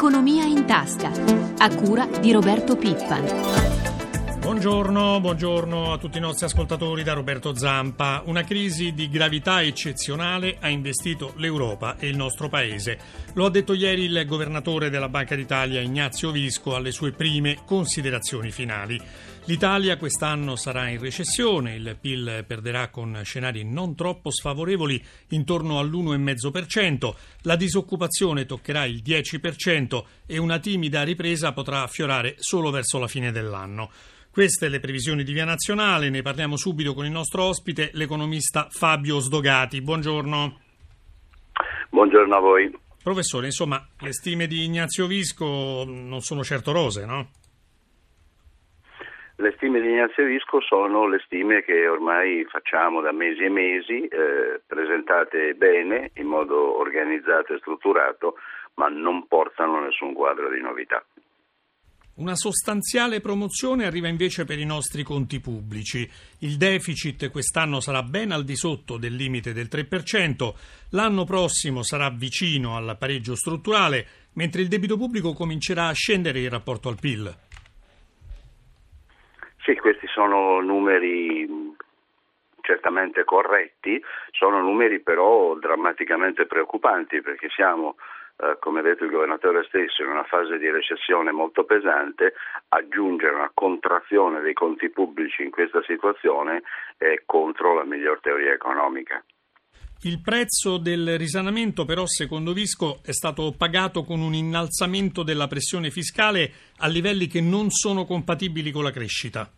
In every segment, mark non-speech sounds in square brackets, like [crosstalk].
Economia in tasca, a cura di Roberto Pippan. Buongiorno, buongiorno a tutti i nostri ascoltatori da Roberto Zampa. Una crisi di gravità eccezionale ha investito l'Europa e il nostro paese. Lo ha detto ieri il governatore della Banca d'Italia Ignazio Visco alle sue prime considerazioni finali. L'Italia quest'anno sarà in recessione, il PIL perderà con scenari non troppo sfavorevoli intorno all'1,5%, la disoccupazione toccherà il 10% e una timida ripresa potrà affiorare solo verso la fine dell'anno. Queste le previsioni di Via Nazionale, ne parliamo subito con il nostro ospite, l'economista Fabio Sdogati. Buongiorno. Buongiorno a voi. Professore, insomma, le stime di Ignazio Visco non sono certo rose, no? Le stime di Ignazio Visco sono le stime che ormai facciamo da mesi e mesi, eh, presentate bene, in modo organizzato e strutturato, ma non portano nessun quadro di novità. Una sostanziale promozione arriva invece per i nostri conti pubblici. Il deficit quest'anno sarà ben al di sotto del limite del 3%, l'anno prossimo sarà vicino al pareggio strutturale, mentre il debito pubblico comincerà a scendere in rapporto al PIL. Sì, questi sono numeri certamente corretti, sono numeri però drammaticamente preoccupanti perché siamo eh, come ha detto il governatore stesso, in una fase di recessione molto pesante, aggiungere una contrazione dei conti pubblici in questa situazione è contro la miglior teoria economica. Il prezzo del risanamento però, secondo Visco, è stato pagato con un innalzamento della pressione fiscale a livelli che non sono compatibili con la crescita.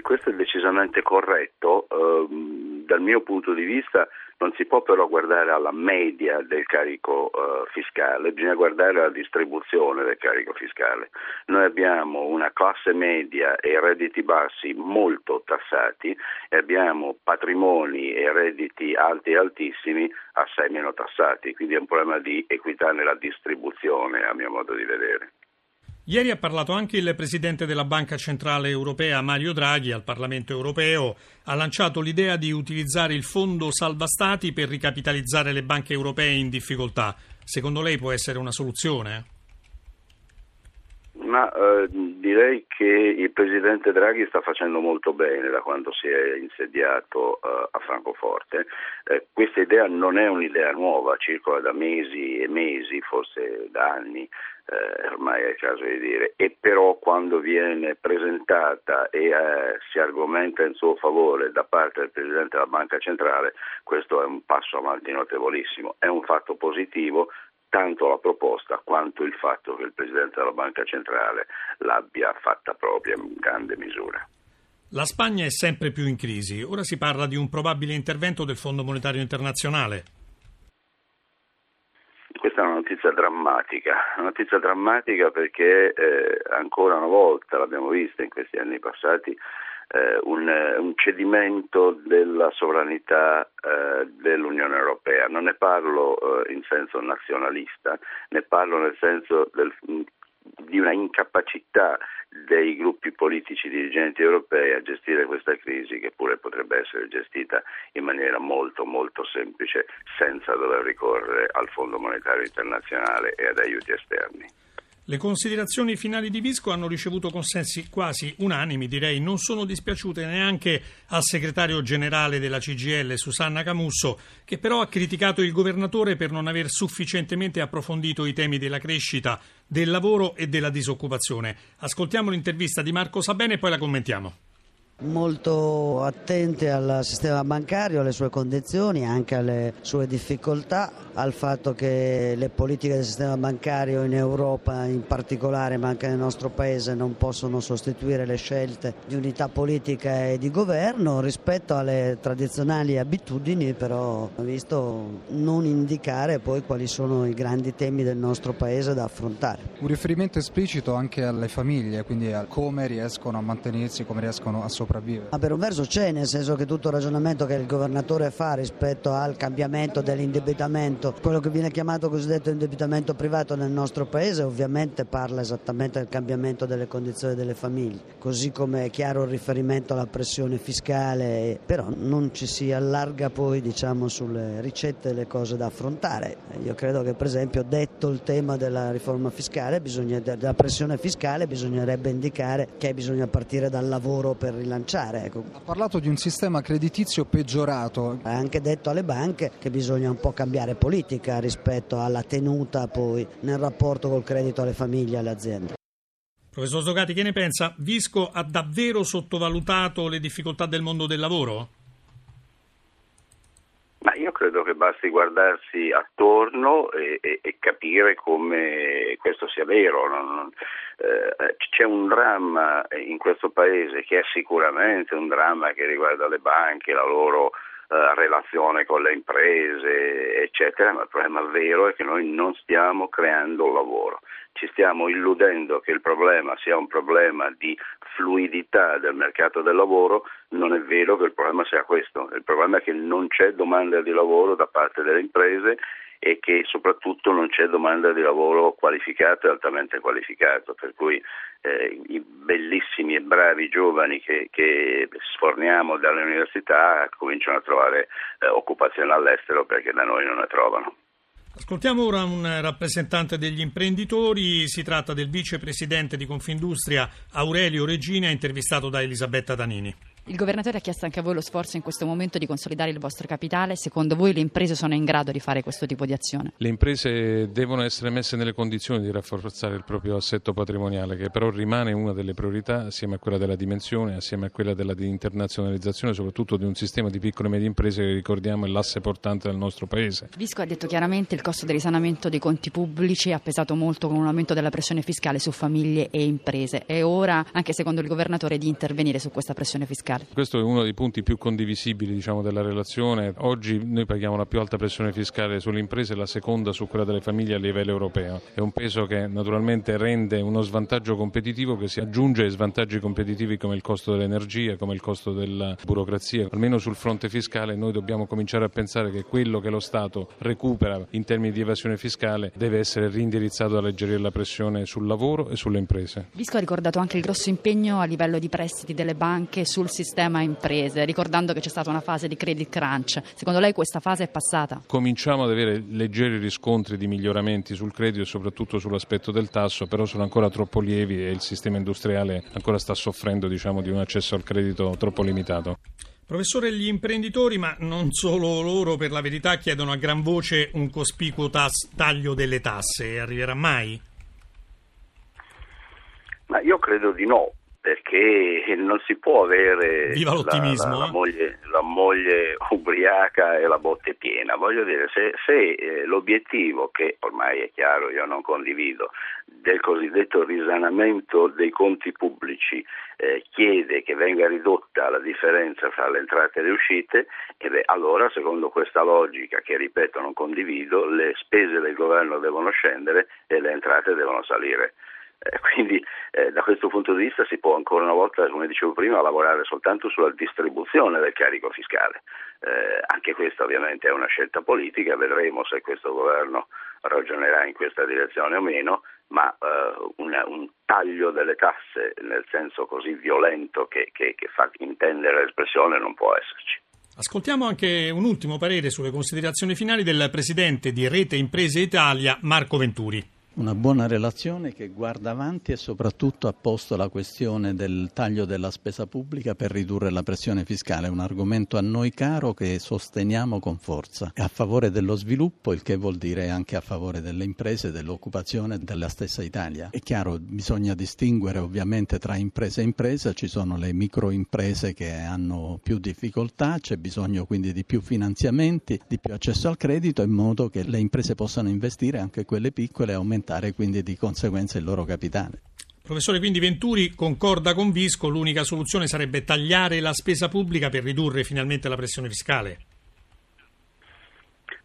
Questo è decisamente corretto. Uh, dal mio punto di vista non si può però guardare alla media del carico uh, fiscale, bisogna guardare alla distribuzione del carico fiscale. Noi abbiamo una classe media e redditi bassi molto tassati e abbiamo patrimoni e redditi alti e altissimi assai meno tassati, quindi è un problema di equità nella distribuzione a mio modo di vedere. Ieri ha parlato anche il presidente della Banca Centrale Europea, Mario Draghi, al Parlamento europeo. Ha lanciato l'idea di utilizzare il fondo salva stati per ricapitalizzare le banche europee in difficoltà. Secondo lei può essere una soluzione? Ma eh, direi che il presidente Draghi sta facendo molto bene da quando si è insediato eh, a Francoforte. Eh, questa idea non è un'idea nuova, circola da mesi e mesi, forse da anni eh, ormai è il caso di dire, e però quando viene presentata e eh, si argomenta in suo favore da parte del Presidente della Banca Centrale, questo è un passo avanti notevolissimo, è un fatto positivo, tanto la proposta quanto il fatto che il Presidente della Banca Centrale l'abbia fatta propria in grande misura. La Spagna è sempre più in crisi, ora si parla di un probabile intervento del Fondo Monetario Internazionale. Questa è una notizia drammatica, una notizia drammatica perché eh, ancora una volta, l'abbiamo vista in questi anni passati, eh, un, un, cedimento della sovranità eh, dell'Unione Europea. Non ne parlo eh, in senso nazionalista, ne parlo nel senso del, di una incapacità dei gruppi politici dirigenti europei a gestire questa crisi che pure potrebbe essere gestita in maniera molto molto semplice senza dover ricorrere al Fondo Monetario Internazionale e ad aiuti esterni. Le considerazioni finali di Visco hanno ricevuto consensi quasi unanimi, direi non sono dispiaciute neanche al segretario generale della CGL Susanna Camusso, che però ha criticato il governatore per non aver sufficientemente approfondito i temi della crescita, del lavoro e della disoccupazione. Ascoltiamo l'intervista di Marco Sabene e poi la commentiamo molto attenti al sistema bancario, alle sue condizioni, anche alle sue difficoltà, al fatto che le politiche del sistema bancario in Europa in particolare, ma anche nel nostro Paese, non possono sostituire le scelte di unità politica e di governo rispetto alle tradizionali abitudini, però visto non indicare poi quali sono i grandi temi del nostro Paese da affrontare. Un riferimento esplicito anche alle famiglie, quindi a come riescono a mantenersi, come riescono a sopravvivere sopravvivere. Ma per un verso c'è, nel senso che tutto il ragionamento che il governatore fa rispetto al cambiamento dell'indebitamento, quello che viene chiamato cosiddetto indebitamento privato nel nostro paese, ovviamente parla esattamente del cambiamento delle condizioni delle famiglie, così come è chiaro il riferimento alla pressione fiscale, però non ci si allarga poi diciamo, sulle ricette e le cose da affrontare. Io credo che per esempio detto il tema della riforma fiscale, bisogna, della pressione fiscale, bisognerebbe indicare che bisogna partire dal lavoro per rilanciare. Ecco. Ha parlato di un sistema creditizio peggiorato. Ha anche detto alle banche che bisogna un po' cambiare politica rispetto alla tenuta poi nel rapporto col credito alle famiglie e alle aziende. Professor Sogati, che ne pensa? Visco ha davvero sottovalutato le difficoltà del mondo del lavoro? Credo che basti guardarsi attorno e, e, e capire come questo sia vero. Non, eh, c'è un dramma in questo paese che è sicuramente un dramma che riguarda le banche, la loro eh, relazione con le imprese, eccetera, ma il problema vero è che noi non stiamo creando lavoro. Ci stiamo illudendo che il problema sia un problema di fluidità del mercato del lavoro, non è vero che il problema sia questo, il problema è che non c'è domanda di lavoro da parte delle imprese e che soprattutto non c'è domanda di lavoro qualificato e altamente qualificato, per cui eh, i bellissimi e bravi giovani che, che, sforniamo dalle università cominciano a trovare eh, occupazione all'estero perché da noi non ne trovano. Ascoltiamo ora un rappresentante degli imprenditori, si tratta del vicepresidente di Confindustria Aurelio Regina, intervistato da Elisabetta Danini. Il governatore ha chiesto anche a voi lo sforzo in questo momento di consolidare il vostro capitale. Secondo voi le imprese sono in grado di fare questo tipo di azione? Le imprese devono essere messe nelle condizioni di rafforzare il proprio assetto patrimoniale, che però rimane una delle priorità assieme a quella della dimensione, assieme a quella della internazionalizzazione, soprattutto di un sistema di piccole e medie imprese che ricordiamo è l'asse portante del nostro paese. Visco ha detto chiaramente che il costo del risanamento dei conti pubblici ha pesato molto con un aumento della pressione fiscale su famiglie e imprese. È ora, anche secondo il governatore, di intervenire su questa pressione fiscale fiscale. Questo è uno dei punti più condivisibili diciamo, della relazione. Oggi noi paghiamo la più alta pressione fiscale sulle imprese e la seconda su quella delle famiglie a livello europeo. È un peso che naturalmente rende uno svantaggio competitivo che si aggiunge ai svantaggi competitivi come il costo dell'energia, come il costo della burocrazia. Almeno sul fronte fiscale noi dobbiamo cominciare a pensare che quello che lo Stato recupera in termini di evasione fiscale deve essere rindirizzato a alleggerire la pressione sul lavoro e sulle imprese. Visco ha ricordato anche il grosso impegno a livello di prestiti delle banche sul sistema sistema imprese, ricordando che c'è stata una fase di credit crunch. Secondo lei questa fase è passata? Cominciamo ad avere leggeri riscontri di miglioramenti sul credito e soprattutto sull'aspetto del tasso, però sono ancora troppo lievi e il sistema industriale ancora sta soffrendo diciamo, di un accesso al credito troppo limitato. Professore, gli imprenditori, ma non solo loro, per la verità chiedono a gran voce un cospicuo tas- taglio delle tasse. Arriverà mai? Ma io credo di no, perché non si può avere la, la, la, moglie, la, moglie, ubriaca e la botte piena. Voglio dire, se, se eh, l'obiettivo, che ormai è chiaro, io non condivido, del cosiddetto risanamento dei conti pubblici eh, chiede che venga ridotta la differenza fra le entrate e le uscite, e beh, allora secondo questa logica, che ripeto non condivido, le spese del governo devono scendere e le entrate devono salire. Eh, quindi eh, da questo punto di vista si può ancora una volta, come dicevo prima, lavorare soltanto sulla distribuzione del carico fiscale. Eh, anche questa ovviamente è una scelta politica, vedremo se questo governo ragionerà in questa direzione o meno, ma eh, una, un taglio delle tasse nel senso così violento che, che, che fa intendere l'espressione non può esserci. Ascoltiamo anche un ultimo parere sulle considerazioni finali del presidente di Rete Imprese Italia, Marco Venturi. Una buona relazione che guarda avanti e soprattutto ha posto la questione del taglio della spesa pubblica per ridurre la pressione fiscale, un argomento a noi caro che sosteniamo con forza. È a favore dello sviluppo, il che vuol dire anche a favore delle imprese, dell'occupazione della stessa Italia. È chiaro, bisogna distinguere ovviamente tra impresa e impresa, ci sono le microimprese che hanno più difficoltà, c'è bisogno quindi di più finanziamenti, di più accesso al credito in modo che le imprese possano investire, anche quelle piccole, e aumentare aumentare quindi di conseguenza il loro capitale. Professore, quindi Venturi concorda con Visco, l'unica soluzione sarebbe tagliare la spesa pubblica per ridurre finalmente la pressione fiscale?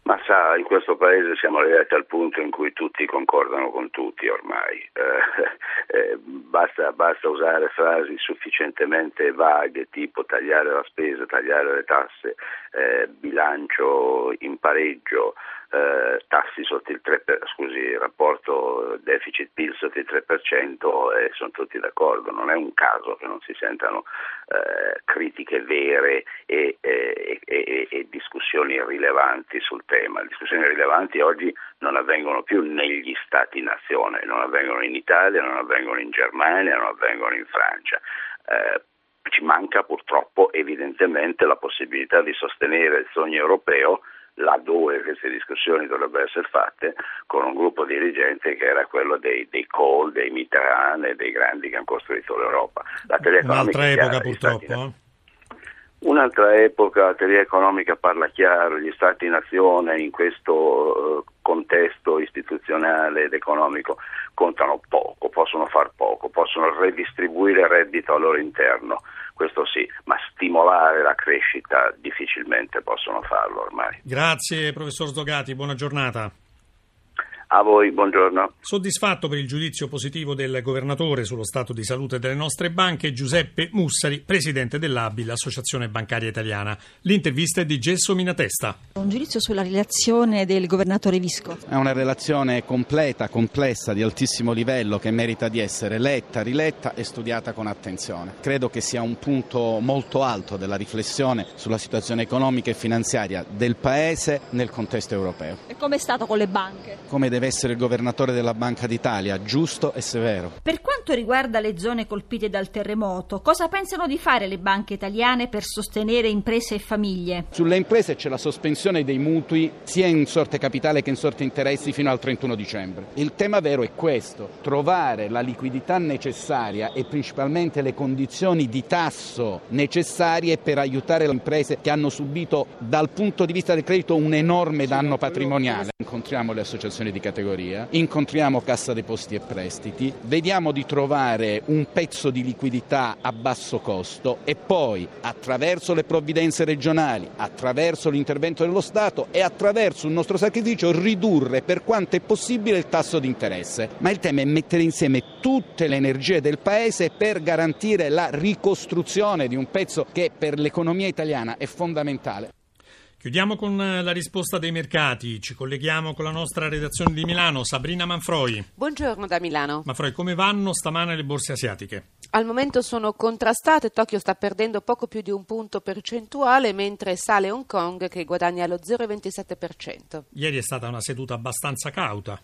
Ma sa, in questo paese siamo arrivati al punto in cui tutti concordano con tutti ormai. [laughs] Eh, eh, basta, basta, usare frasi sufficientemente vaghe tipo tagliare la spesa, tagliare le tasse, eh, bilancio in pareggio, eh, tassi sotto il 3%, scusi, il rapporto deficit-PIL sotto il 3% e sono tutti d'accordo. Non è un caso che non si sentano eh, critiche vere e, e, e, e, discussioni rilevanti sul tema. Le discussioni rilevanti oggi non avvengono più negli Stati-nazione, non avvengono in Italia, non avvengono in Germania, non avvengono in Francia. Eh, ci manca purtroppo evidentemente la possibilità di sostenere il sogno europeo laddove queste discussioni dovrebbero essere fatte con un gruppo dirigente che era quello dei, dei Kohl, dei Mitterrand e dei grandi che hanno costruito l'Europa. La Un'altra epoca purtroppo. Eh? Un'altra epoca, la teoria economica parla chiaro, gli stati-nazione in questo uh, contesto istituzionale ed economico contano poco, possono far poco, possono redistribuire reddito al loro interno, questo sì, ma stimolare la crescita difficilmente possono farlo ormai. Grazie professor Sdogati, buona giornata. A voi, buongiorno. Soddisfatto per il giudizio positivo del governatore sullo stato di salute delle nostre banche, Giuseppe Mussari, presidente dell'ABI, l'Associazione Bancaria Italiana. L'intervista è di Gesso Minatesta. Un giudizio sulla relazione del governatore Visco. È una relazione completa, complessa, di altissimo livello che merita di essere letta, riletta e studiata con attenzione. Credo che sia un punto molto alto della riflessione sulla situazione economica e finanziaria del Paese nel contesto europeo. E come è stato con le banche? Come deve essere il governatore della Banca d'Italia, giusto e severo. Per quanto riguarda le zone colpite dal terremoto, cosa pensano di fare le banche italiane per sostenere imprese e famiglie? Sulle imprese c'è la sospensione dei mutui sia in sorte capitale che in sorte interessi fino al 31 dicembre. Il tema vero è questo, trovare la liquidità necessaria e principalmente le condizioni di tasso necessarie per aiutare le imprese che hanno subito dal punto di vista del credito un enorme danno patrimoniale. Incontriamo le associazioni di categoria, incontriamo Cassa Depositi e Prestiti, vediamo di trovare un pezzo di liquidità a basso costo e poi attraverso le provvidenze regionali, attraverso l'intervento dello Stato e attraverso il nostro sacrificio ridurre per quanto è possibile il tasso di interesse. Ma il tema è mettere insieme tutte le energie del Paese per garantire la ricostruzione di un pezzo che per l'economia italiana è fondamentale. Chiudiamo con eh, la risposta dei mercati. Ci colleghiamo con la nostra redazione di Milano, Sabrina Manfroi. Buongiorno da Milano. Manfroi, come vanno stamane le borse asiatiche? Al momento sono contrastate. Tokyo sta perdendo poco più di un punto percentuale, mentre sale Hong Kong che guadagna lo 0,27%. Ieri è stata una seduta abbastanza cauta.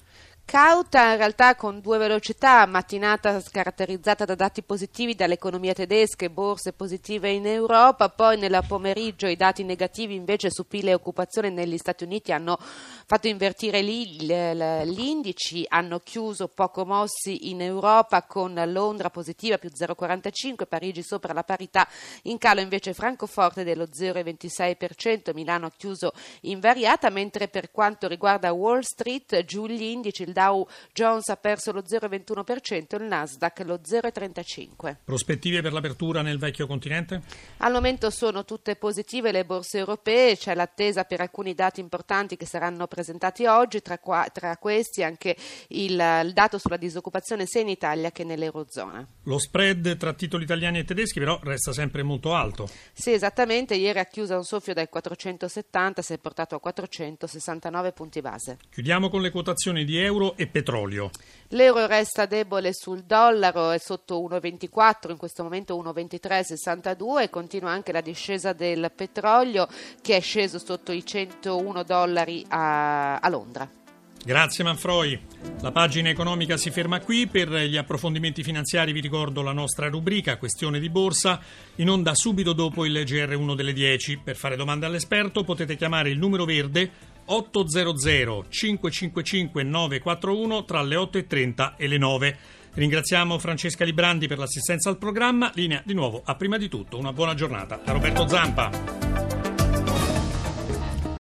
Cauta in realtà con due velocità, mattinata caratterizzata da dati positivi dall'economia tedesca e borse positive in Europa, poi nella pomeriggio i dati negativi invece su PIL e occupazione negli Stati Uniti hanno fatto invertire gli indici, hanno chiuso poco mossi in Europa con Londra positiva più 0,45, Parigi sopra la parità, in calo invece Francoforte dello 0,26%, Milano ha chiuso invariata, mentre per quanto riguarda Wall Street giù gli indici, il Dow Jones ha perso lo 0,21%, il Nasdaq lo 0,35%. Prospettive per l'apertura nel vecchio continente? Al momento sono tutte positive le borse europee, c'è l'attesa per alcuni dati importanti che saranno presentati oggi, tra, qua, tra questi anche il, il dato sulla disoccupazione sia in Italia che nell'Eurozona. Lo spread tra titoli italiani e tedeschi però resta sempre molto alto. Sì, esattamente, ieri ha chiuso un soffio dai 470, si è portato a 469 punti base. Chiudiamo con le quotazioni di euro euro e petrolio. L'euro resta debole sul dollaro, è sotto 1,24, in questo momento 1,2362 e continua anche la discesa del petrolio che è sceso sotto i 101 dollari a, a Londra. Grazie Manfroi. La pagina economica si ferma qui. Per gli approfondimenti finanziari vi ricordo la nostra rubrica Questione di borsa in onda subito dopo il GR1 delle 10. Per fare domande all'esperto potete chiamare il numero verde 800 555 941 tra le 8.30 e le 9. Ringraziamo Francesca Librandi per l'assistenza al programma. Linea di nuovo a prima di tutto una buona giornata da Roberto Zampa.